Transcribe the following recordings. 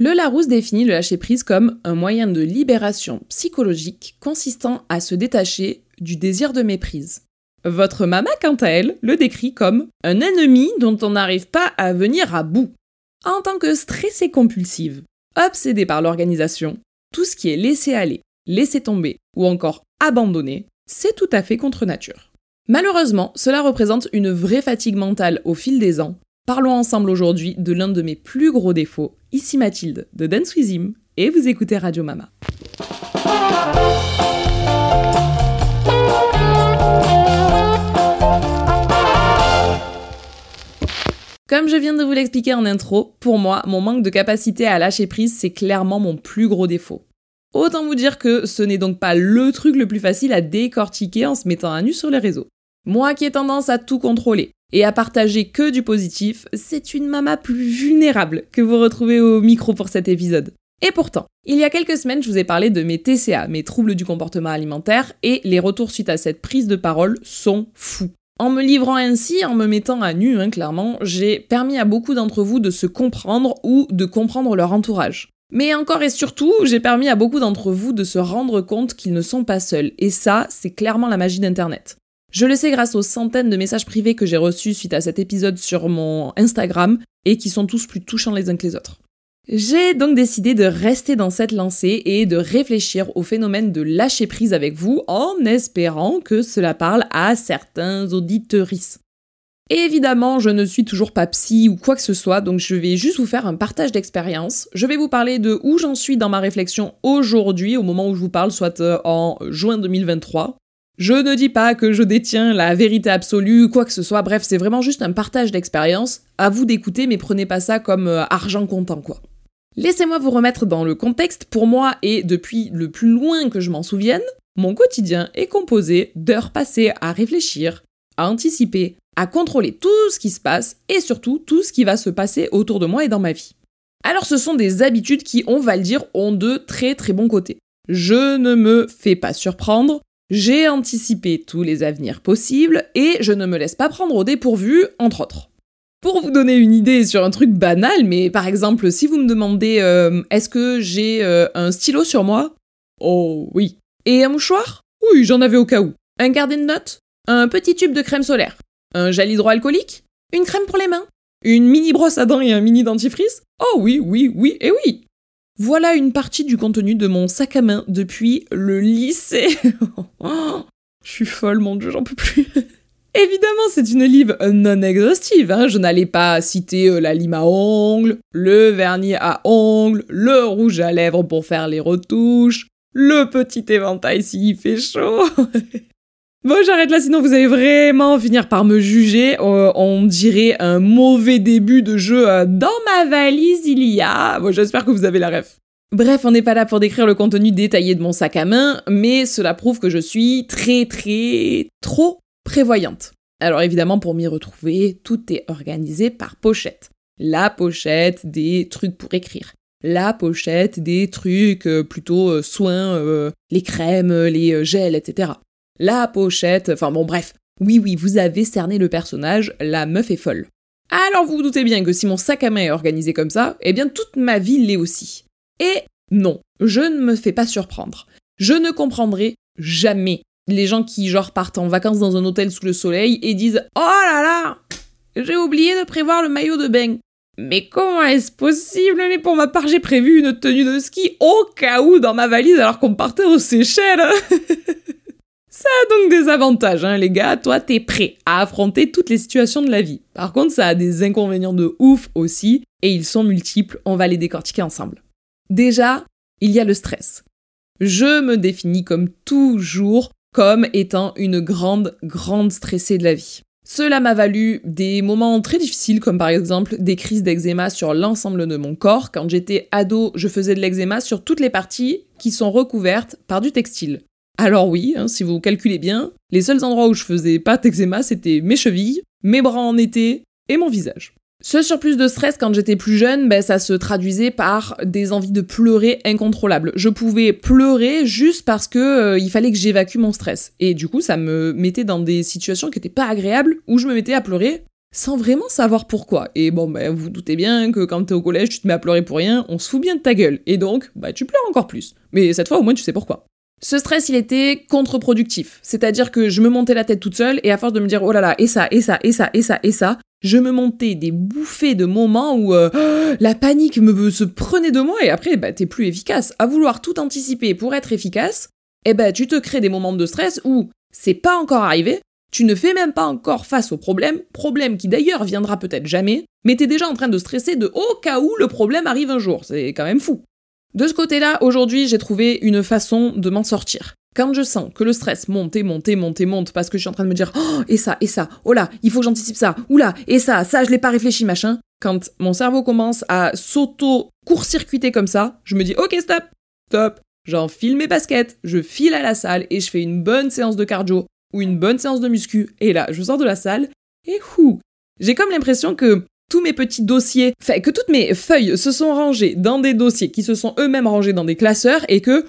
Le Larousse définit le lâcher-prise comme un moyen de libération psychologique consistant à se détacher du désir de méprise. Votre maman, quant à elle, le décrit comme un ennemi dont on n'arrive pas à venir à bout. En tant que stressée compulsive, obsédée par l'organisation, tout ce qui est laissé aller, laissé tomber ou encore abandonné, c'est tout à fait contre nature. Malheureusement, cela représente une vraie fatigue mentale au fil des ans. Parlons ensemble aujourd'hui de l'un de mes plus gros défauts. Ici Mathilde de Dance With Him, et vous écoutez Radio Mama. Comme je viens de vous l'expliquer en intro, pour moi, mon manque de capacité à lâcher prise, c'est clairement mon plus gros défaut. Autant vous dire que ce n'est donc pas le truc le plus facile à décortiquer en se mettant à nu sur les réseaux. Moi qui ai tendance à tout contrôler et à partager que du positif, c'est une mama plus vulnérable que vous retrouvez au micro pour cet épisode. Et pourtant, il y a quelques semaines, je vous ai parlé de mes TCA, mes troubles du comportement alimentaire, et les retours suite à cette prise de parole sont fous. En me livrant ainsi, en me mettant à nu, hein, clairement, j'ai permis à beaucoup d'entre vous de se comprendre ou de comprendre leur entourage. Mais encore et surtout, j'ai permis à beaucoup d'entre vous de se rendre compte qu'ils ne sont pas seuls. Et ça, c'est clairement la magie d'Internet. Je le sais grâce aux centaines de messages privés que j'ai reçus suite à cet épisode sur mon Instagram et qui sont tous plus touchants les uns que les autres. J'ai donc décidé de rester dans cette lancée et de réfléchir au phénomène de lâcher prise avec vous en espérant que cela parle à certains auditeuristes. Évidemment, je ne suis toujours pas psy ou quoi que ce soit, donc je vais juste vous faire un partage d'expérience. Je vais vous parler de où j'en suis dans ma réflexion aujourd'hui, au moment où je vous parle, soit euh, en juin 2023. Je ne dis pas que je détiens la vérité absolue, quoi que ce soit, bref, c'est vraiment juste un partage d'expérience. À vous d'écouter, mais prenez pas ça comme euh, argent comptant, quoi. Laissez-moi vous remettre dans le contexte. Pour moi, et depuis le plus loin que je m'en souvienne, mon quotidien est composé d'heures passées à réfléchir, à anticiper, à contrôler tout ce qui se passe et surtout tout ce qui va se passer autour de moi et dans ma vie. Alors ce sont des habitudes qui, on va le dire, ont de très très bons côtés. Je ne me fais pas surprendre, j'ai anticipé tous les avenirs possibles et je ne me laisse pas prendre au dépourvu, entre autres. Pour vous donner une idée sur un truc banal, mais par exemple, si vous me demandez euh, est-ce que j'ai euh, un stylo sur moi? Oh oui. Et un mouchoir? Oui, j'en avais au cas où. Un gardé de notes? Un petit tube de crème solaire? Un gel hydroalcoolique? Une crème pour les mains? Une mini brosse à dents et un mini dentifrice? Oh oui, oui, oui et oui Voilà une partie du contenu de mon sac à main depuis le lycée. je suis folle, mon dieu, j'en peux plus. Évidemment, c'est une livre non exhaustive. Hein. Je n'allais pas citer euh, la lime à ongles, le vernis à ongles, le rouge à lèvres pour faire les retouches, le petit éventail s'il fait chaud. bon, j'arrête là, sinon vous allez vraiment finir par me juger. Euh, on dirait un mauvais début de jeu. Euh, dans ma valise, il y a. Bon, j'espère que vous avez la ref. Bref, on n'est pas là pour décrire le contenu détaillé de mon sac à main, mais cela prouve que je suis très très trop prévoyante. Alors évidemment, pour m'y retrouver, tout est organisé par pochette. La pochette des trucs pour écrire. La pochette des trucs euh, plutôt soins, les crèmes, les gels, etc. La pochette, enfin bon bref. Oui oui, vous avez cerné le personnage, la meuf est folle. Alors vous vous doutez bien que si mon sac à main est organisé comme ça, eh bien toute ma vie l'est aussi. Et non, je ne me fais pas surprendre. Je ne comprendrai jamais les gens qui genre partent en vacances dans un hôtel sous le soleil et disent Oh là là J'ai oublié de prévoir le maillot de bain. Mais comment est-ce possible? Mais pour ma part, j'ai prévu une tenue de ski au cas où dans ma valise alors qu'on partait aux Seychelles. ça a donc des avantages, hein, les gars. Toi, t'es prêt à affronter toutes les situations de la vie. Par contre, ça a des inconvénients de ouf aussi, et ils sont multiples. On va les décortiquer ensemble. Déjà, il y a le stress. Je me définis comme toujours comme étant une grande, grande stressée de la vie. Cela m'a valu des moments très difficiles, comme par exemple des crises d'eczéma sur l'ensemble de mon corps. Quand j'étais ado, je faisais de l'eczéma sur toutes les parties qui sont recouvertes par du textile. Alors oui, hein, si vous calculez bien, les seuls endroits où je faisais pas d'eczéma, c'était mes chevilles, mes bras en été et mon visage. Ce surplus de stress quand j'étais plus jeune, ben, ça se traduisait par des envies de pleurer incontrôlables. Je pouvais pleurer juste parce que euh, il fallait que j'évacue mon stress. Et du coup, ça me mettait dans des situations qui n'étaient pas agréables, où je me mettais à pleurer sans vraiment savoir pourquoi. Et bon, ben, vous, doutez bien que quand t'es au collège, tu te mets à pleurer pour rien, on se fout bien de ta gueule. Et donc, bah, tu pleures encore plus. Mais cette fois, au moins, tu sais pourquoi. Ce stress, il était contre-productif. C'est-à-dire que je me montais la tête toute seule, et à force de me dire, oh là là, et ça, et ça, et ça, et ça, et ça, je me montais des bouffées de moments où euh, la panique me se prenait de moi, et après, bah, t'es plus efficace. À vouloir tout anticiper pour être efficace, eh ben, tu te crées des moments de stress où c'est pas encore arrivé, tu ne fais même pas encore face au problème, problème qui d'ailleurs viendra peut-être jamais, mais t'es déjà en train de stresser de au cas où le problème arrive un jour, c'est quand même fou. De ce côté-là, aujourd'hui, j'ai trouvé une façon de m'en sortir. Quand je sens que le stress monte et monte et monte et monte parce que je suis en train de me dire oh et ça et ça oh là il faut que j'anticipe ça oula et ça ça je l'ai pas réfléchi machin. Quand mon cerveau commence à s'auto court-circuiter comme ça je me dis ok stop stop. J'enfile mes baskets je file à la salle et je fais une bonne séance de cardio ou une bonne séance de muscu, et là, je sors de la salle, et hou J'ai comme l'impression que tous mes petits dossiers, fait que toutes mes feuilles se sont rangées dans des dossiers qui se sont eux-mêmes rangés dans des classeurs, et que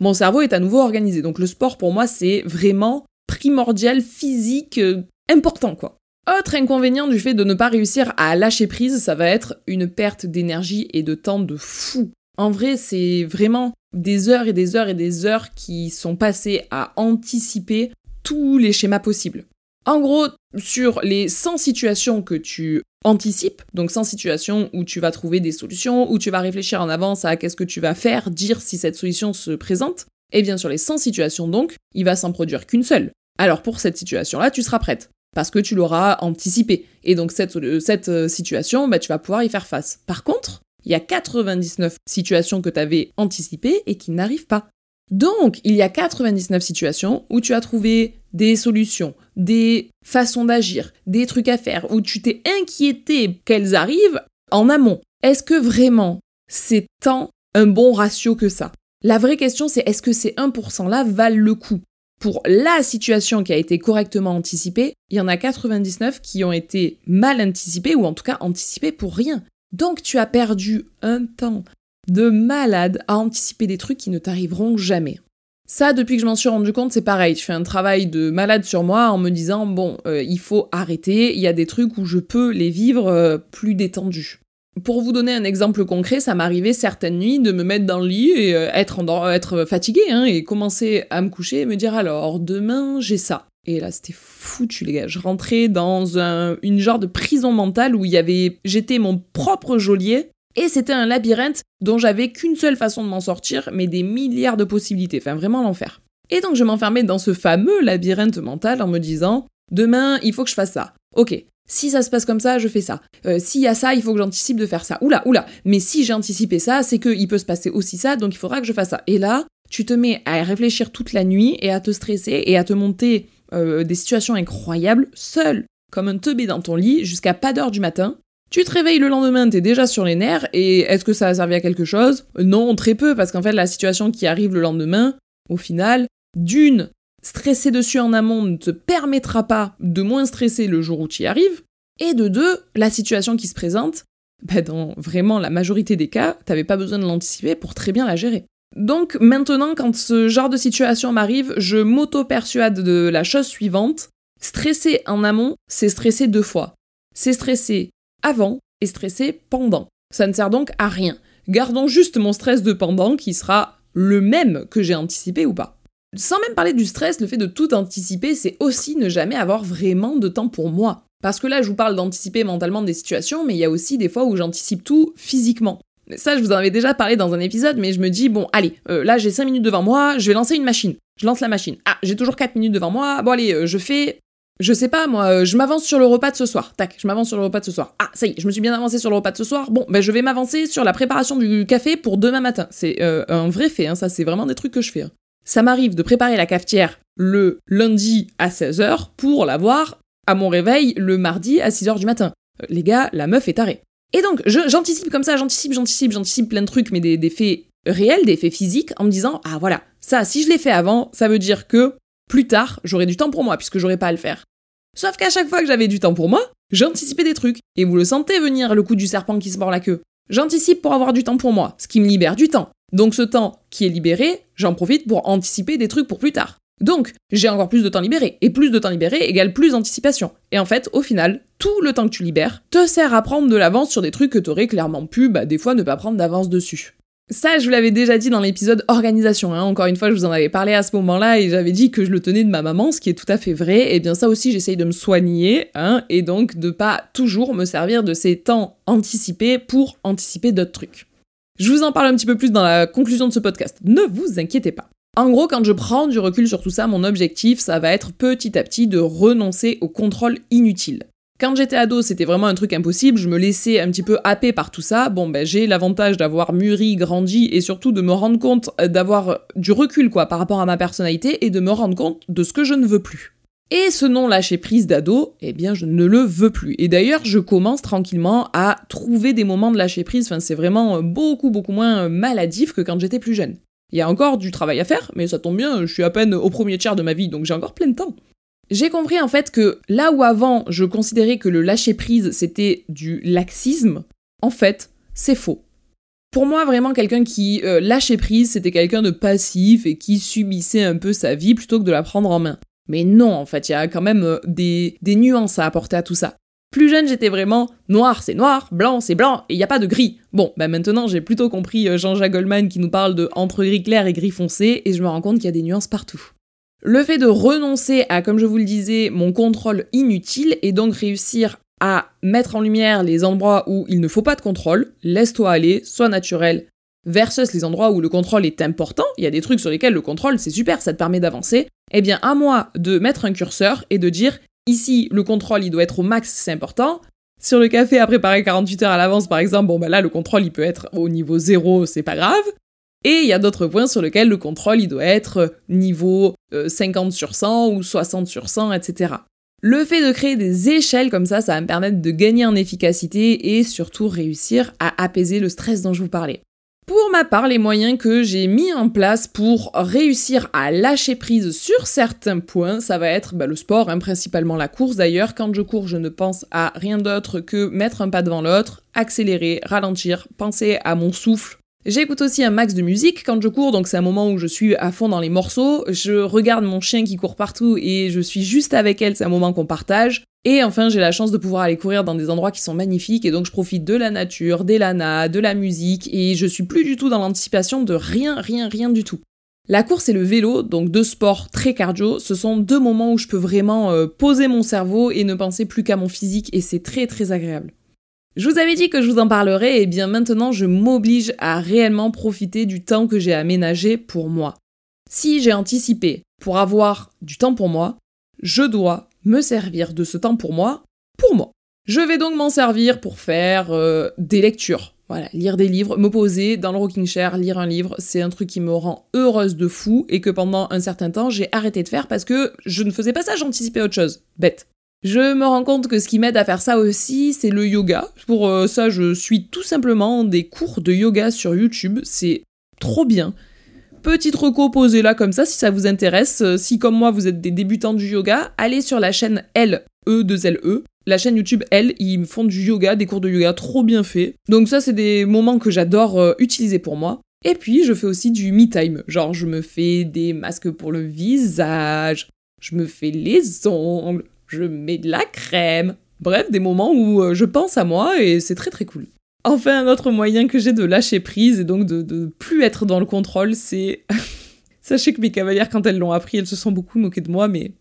mon cerveau est à nouveau organisé. Donc le sport, pour moi, c'est vraiment primordial, physique, euh, important, quoi. Autre inconvénient du fait de ne pas réussir à lâcher prise, ça va être une perte d'énergie et de temps de fou. En vrai, c'est vraiment des heures et des heures et des heures qui sont passées à anticiper tous les schémas possibles. En gros, sur les 100 situations que tu anticipes, donc 100 situations où tu vas trouver des solutions, où tu vas réfléchir en avance à qu'est-ce que tu vas faire, dire si cette solution se présente, et eh bien sur les 100 situations donc, il va s'en produire qu'une seule. Alors pour cette situation-là, tu seras prête, parce que tu l'auras anticipée. Et donc cette, euh, euh, situation, bah, tu vas pouvoir y faire face. Par contre, il y a 99 situations que tu avais anticipées et qui n'arrivent pas. Donc, il y a 99 situations où tu as trouvé des solutions, des façons d'agir, des trucs à faire, où tu t'es inquiété qu'elles arrivent en amont. Est-ce que vraiment c'est tant un bon ratio que ça? La vraie question, c'est est-ce que ces 1% là valent le coup? Pour la situation qui a été correctement anticipée, il y en a 99 qui ont été mal anticipées ou en tout cas anticipées pour rien. Donc tu as perdu un temps, de malade à anticiper des trucs qui ne t'arriveront jamais. Ça, depuis que je m'en suis rendu compte, c'est pareil. Je fais un travail de malade sur moi en me disant bon, euh, il faut arrêter. Il y a des trucs où je peux les vivre euh, plus détendus. Pour vous donner un exemple concret, ça m'arrivait certaines nuits de me mettre dans le lit et euh, être, être fatigué hein, et commencer à me coucher et me dire alors demain j'ai ça. Et là, c'était foutu, les gars. Je rentrais dans un, une genre de prison mentale où il y avait, j'étais mon propre geôlier et c'était un labyrinthe dont j'avais qu'une seule façon de m'en sortir, mais des milliards de possibilités, enfin vraiment l'enfer. Et donc je m'enfermais dans ce fameux labyrinthe mental en me disant Demain, il faut que je fasse ça. Ok, si ça se passe comme ça, je fais ça. Euh, S'il y a ça, il faut que j'anticipe de faire ça. Oula, oula. Mais si j'ai anticipé ça, c'est qu'il peut se passer aussi ça, donc il faudra que je fasse ça. Et là, tu te mets à réfléchir toute la nuit et à te stresser et à te monter euh, des situations incroyables, seul, comme un teubé dans ton lit, jusqu'à pas d'heure du matin. Tu te réveilles le lendemain, t'es déjà sur les nerfs, et est-ce que ça a servi à quelque chose? Non, très peu, parce qu'en fait, la situation qui arrive le lendemain, au final, d'une, stresser dessus en amont ne te permettra pas de moins stresser le jour où tu y arrives, et de deux, la situation qui se présente, bah dans vraiment la majorité des cas, t'avais pas besoin de l'anticiper pour très bien la gérer. Donc maintenant, quand ce genre de situation m'arrive, je m'auto-persuade de la chose suivante. Stresser en amont, c'est stresser deux fois. C'est stresser avant et stresser pendant. Ça ne sert donc à rien. Gardons juste mon stress de pendant qui sera le même que j'ai anticipé ou pas. Sans même parler du stress, le fait de tout anticiper, c'est aussi ne jamais avoir vraiment de temps pour moi. Parce que là, je vous parle d'anticiper mentalement des situations, mais il y a aussi des fois où j'anticipe tout physiquement. Ça, je vous en avais déjà parlé dans un épisode, mais je me dis, bon, allez, euh, là j'ai 5 minutes devant moi, je vais lancer une machine. Je lance la machine. Ah, j'ai toujours 4 minutes devant moi, bon allez, euh, je fais je sais pas, moi, euh, je m'avance sur le repas de ce soir. Tac, je m'avance sur le repas de ce soir. Ah, ça y est, je me suis bien avancé sur le repas de ce soir. Bon, ben je vais m'avancer sur la préparation du café pour demain matin. C'est euh, un vrai fait, hein, ça, c'est vraiment des trucs que je fais. Hein. Ça m'arrive de préparer la cafetière le lundi à 16h pour l'avoir à mon réveil le mardi à 6h du matin. Euh, les gars, la meuf est tarée. Et donc, j'anticipe comme ça, j'anticipe, j'anticipe, j'anticipe plein de trucs, mais des, des faits réels, des faits physiques, en me disant, ah voilà, ça, si je l'ai fait avant, ça veut dire que plus tard, j'aurai du temps pour moi, puisque j'aurai pas à le faire. Sauf qu'à chaque fois que j'avais du temps pour moi, j'anticipais des trucs. Et vous le sentez venir, le coup du serpent qui se mord la queue. J'anticipe pour avoir du temps pour moi, ce qui me libère du temps. Donc ce temps qui est libéré, j'en profite pour anticiper des trucs pour plus tard. Donc, j'ai encore plus de temps libéré, et plus de temps libéré égale plus d'anticipation. Et en fait, au final, tout le temps que tu libères te sert à prendre de l'avance sur des trucs que t'aurais clairement pu, bah, des fois, ne pas prendre d'avance dessus. Ça, je vous l'avais déjà dit dans l'épisode organisation. Hein. Encore une fois, je vous en avais parlé à ce moment-là et j'avais dit que je le tenais de ma maman, ce qui est tout à fait vrai. Et bien ça aussi, j'essaye de me soigner, hein, et donc de pas toujours me servir de ces temps anticipés pour anticiper d'autres trucs. Je vous en parle un petit peu plus dans la conclusion de ce podcast. Ne vous inquiétez pas. En gros, quand je prends du recul sur tout ça, mon objectif, ça va être petit à petit de renoncer au contrôle inutile. Quand j'étais ado, c'était vraiment un truc impossible, je me laissais un petit peu happer par tout ça. Bon, ben j'ai l'avantage d'avoir mûri, grandi et surtout de me rendre compte euh, d'avoir du recul quoi par rapport à ma personnalité et de me rendre compte de ce que je ne veux plus. Et ce non lâcher prise d'ado, eh bien je ne le veux plus. Et d'ailleurs, je commence tranquillement à trouver des moments de lâcher prise, enfin c'est vraiment beaucoup beaucoup moins maladif que quand j'étais plus jeune. Il y a encore du travail à faire, mais ça tombe bien, je suis à peine au premier tiers de ma vie, donc j'ai encore plein de temps. J'ai compris en fait que là où avant je considérais que le lâcher prise c'était du laxisme, en fait c'est faux. Pour moi, vraiment, quelqu'un qui euh, lâchait prise, c'était quelqu'un de passif et qui subissait un peu sa vie plutôt que de la prendre en main. Mais non, en fait, il y a quand même euh, des, des nuances à apporter à tout ça. Plus jeune, j'étais vraiment noir, c'est noir, blanc, c'est blanc, et il n'y a pas de gris. Bon, bah maintenant, j'ai plutôt compris euh, Jean-Jacques Goldman qui nous parle de entre gris clair et gris foncé, et je me rends compte qu'il y a des nuances partout. Le fait de renoncer à, comme je vous le disais, mon contrôle inutile et donc réussir à mettre en lumière les endroits où il ne faut pas de contrôle, laisse-toi aller, sois naturel, versus les endroits où le contrôle est important, il y a des trucs sur lesquels le contrôle c'est super, ça te permet d'avancer, eh bien à moi de mettre un curseur et de dire Ici, le contrôle, il doit être au max, c'est important. Sur le café à préparer 48 heures à l'avance, par exemple, bon, ben là, le contrôle, il peut être au niveau 0, c'est pas grave. Et il y a d'autres points sur lesquels le contrôle, il doit être niveau 50 euh, sur 100 ou 60 sur 100, etc. Le fait de créer des échelles comme ça, ça va me permettre de gagner en efficacité et surtout réussir à apaiser le stress dont je vous parlais. Pour ma part, les moyens que j'ai mis en place pour réussir à lâcher prise sur certains points, ça va être bah, le sport, hein, principalement la course d'ailleurs. Quand je cours, je ne pense à rien d'autre que mettre un pas devant l'autre, accélérer, ralentir, penser à mon souffle, J'écoute aussi un max de musique quand je cours, donc c'est un moment où je suis à fond dans les morceaux. Je regarde mon chien qui court partout et je suis juste avec elle, c'est un moment qu'on partage. Et enfin, j'ai la chance de pouvoir aller courir dans des endroits qui sont magnifiques et donc je profite de la nature, des lanas, de la musique et je suis plus du tout dans l'anticipation de rien, rien, rien du tout. La course et le vélo, donc deux sports très cardio, ce sont deux moments où je peux vraiment euh, poser mon cerveau et ne penser plus qu'à mon physique et c'est très très agréable. Je vous avais dit que je vous en parlerais, et bien maintenant je m'oblige à réellement profiter du temps que j'ai aménagé pour moi. Si j'ai anticipé pour avoir du temps pour moi, je dois me servir de ce temps pour moi, pour moi. Je vais donc m'en servir pour faire euh, des lectures. Voilà, lire des livres, me poser dans le rocking chair, lire un livre, c'est un truc qui me rend heureuse de fou et que pendant un certain temps j'ai arrêté de faire parce que je ne faisais pas ça, j'anticipais autre chose. Bête. Je me rends compte que ce qui m'aide à faire ça aussi, c'est le yoga. Pour euh, ça, je suis tout simplement des cours de yoga sur YouTube. C'est trop bien. Petite reco posée là comme ça, si ça vous intéresse. Euh, si comme moi vous êtes des débutants du yoga, allez sur la chaîne L, E 2 L E. La chaîne YouTube L, ils font du yoga, des cours de yoga trop bien faits. Donc ça, c'est des moments que j'adore euh, utiliser pour moi. Et puis, je fais aussi du me time. Genre, je me fais des masques pour le visage, je me fais les ongles, je mets de la crème. Bref, des moments où euh, je pense à moi et c'est très très cool. Enfin, un autre moyen que j'ai de lâcher prise et donc de, de plus être dans le contrôle, c'est... Sachez que mes cavalières, quand elles l'ont appris, elles se sont beaucoup moquées de moi, mais...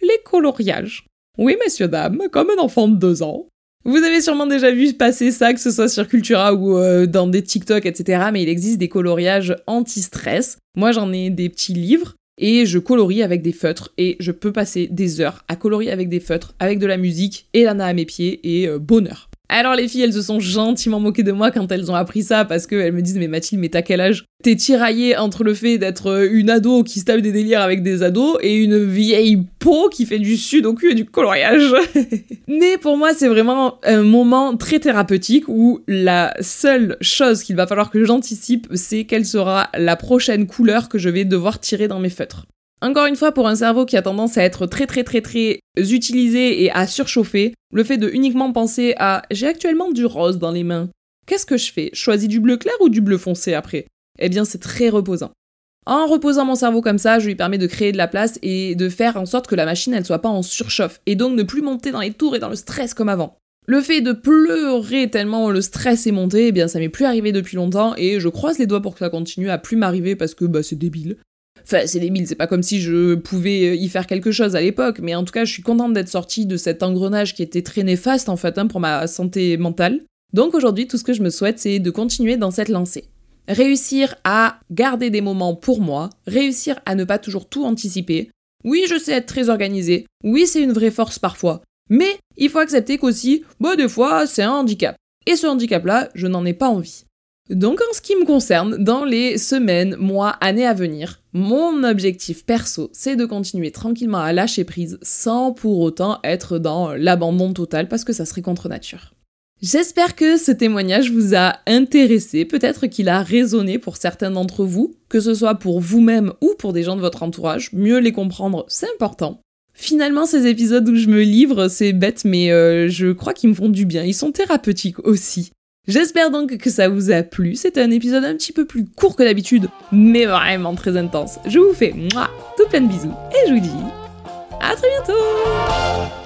Les coloriages. Oui, messieurs, dames, comme un enfant de deux ans. Vous avez sûrement déjà vu passer ça, que ce soit sur Cultura ou euh, dans des TikTok, etc. Mais il existe des coloriages anti-stress. Moi, j'en ai des petits livres et je colorie avec des feutres et je peux passer des heures à colorier avec des feutres, avec de la musique et Lana à mes pieds et euh, bonheur. Alors les filles, elles se sont gentiment moquées de moi quand elles ont appris ça parce qu'elles me disent mais Mathilde, mais t'as quel âge? T'es tiraillée entre le fait d'être euh, une ado qui se des délires avec des ados et une vieille peau qui fait du sud au cul et du coloriage. mais pour moi, c'est vraiment un moment très thérapeutique où la seule chose qu'il va falloir que j'anticipe, c'est quelle sera la prochaine couleur que je vais devoir tirer dans mes feutres. Encore une fois, pour un cerveau qui a tendance à être très très très très utilisé et à surchauffer, le fait de uniquement penser à j'ai actuellement du rose dans les mains. Qu'est-ce que je fais? Choisis du bleu clair ou du bleu foncé après? Eh bien, c'est très reposant. En reposant mon cerveau comme ça, je lui permets de créer de la place et de faire en sorte que la machine elle soit pas en surchauffe et donc ne plus monter dans les tours et dans le stress comme avant. Le fait de pleurer tellement le stress est monté, eh bien ça m'est plus arrivé depuis longtemps et je croise les doigts pour que ça continue à plus m'arriver parce que bah c'est débile. Enfin, c'est débile, c'est pas comme si je pouvais y faire quelque chose à l'époque, mais en tout cas, je suis contente d'être sortie de cet engrenage qui était très néfaste en fait hein, pour ma santé mentale. Donc aujourd'hui, tout ce que je me souhaite, c'est de continuer dans cette lancée réussir à garder des moments pour moi, réussir à ne pas toujours tout anticiper. Oui, je sais être très organisé, oui, c'est une vraie force parfois, mais il faut accepter qu'aussi, bah, des fois, c'est un handicap. Et ce handicap-là, je n'en ai pas envie. Donc en ce qui me concerne, dans les semaines, mois, années à venir, mon objectif perso, c'est de continuer tranquillement à lâcher prise sans pour autant être dans l'abandon total parce que ça serait contre nature. J'espère que ce témoignage vous a intéressé, peut-être qu'il a résonné pour certains d'entre vous, que ce soit pour vous-même ou pour des gens de votre entourage, mieux les comprendre, c'est important. Finalement, ces épisodes où je me livre, c'est bête, mais euh, je crois qu'ils me font du bien, ils sont thérapeutiques aussi. J'espère donc que ça vous a plu, c'était un épisode un petit peu plus court que d'habitude, mais vraiment très intense. Je vous fais moi tout plein de bisous et je vous dis à très bientôt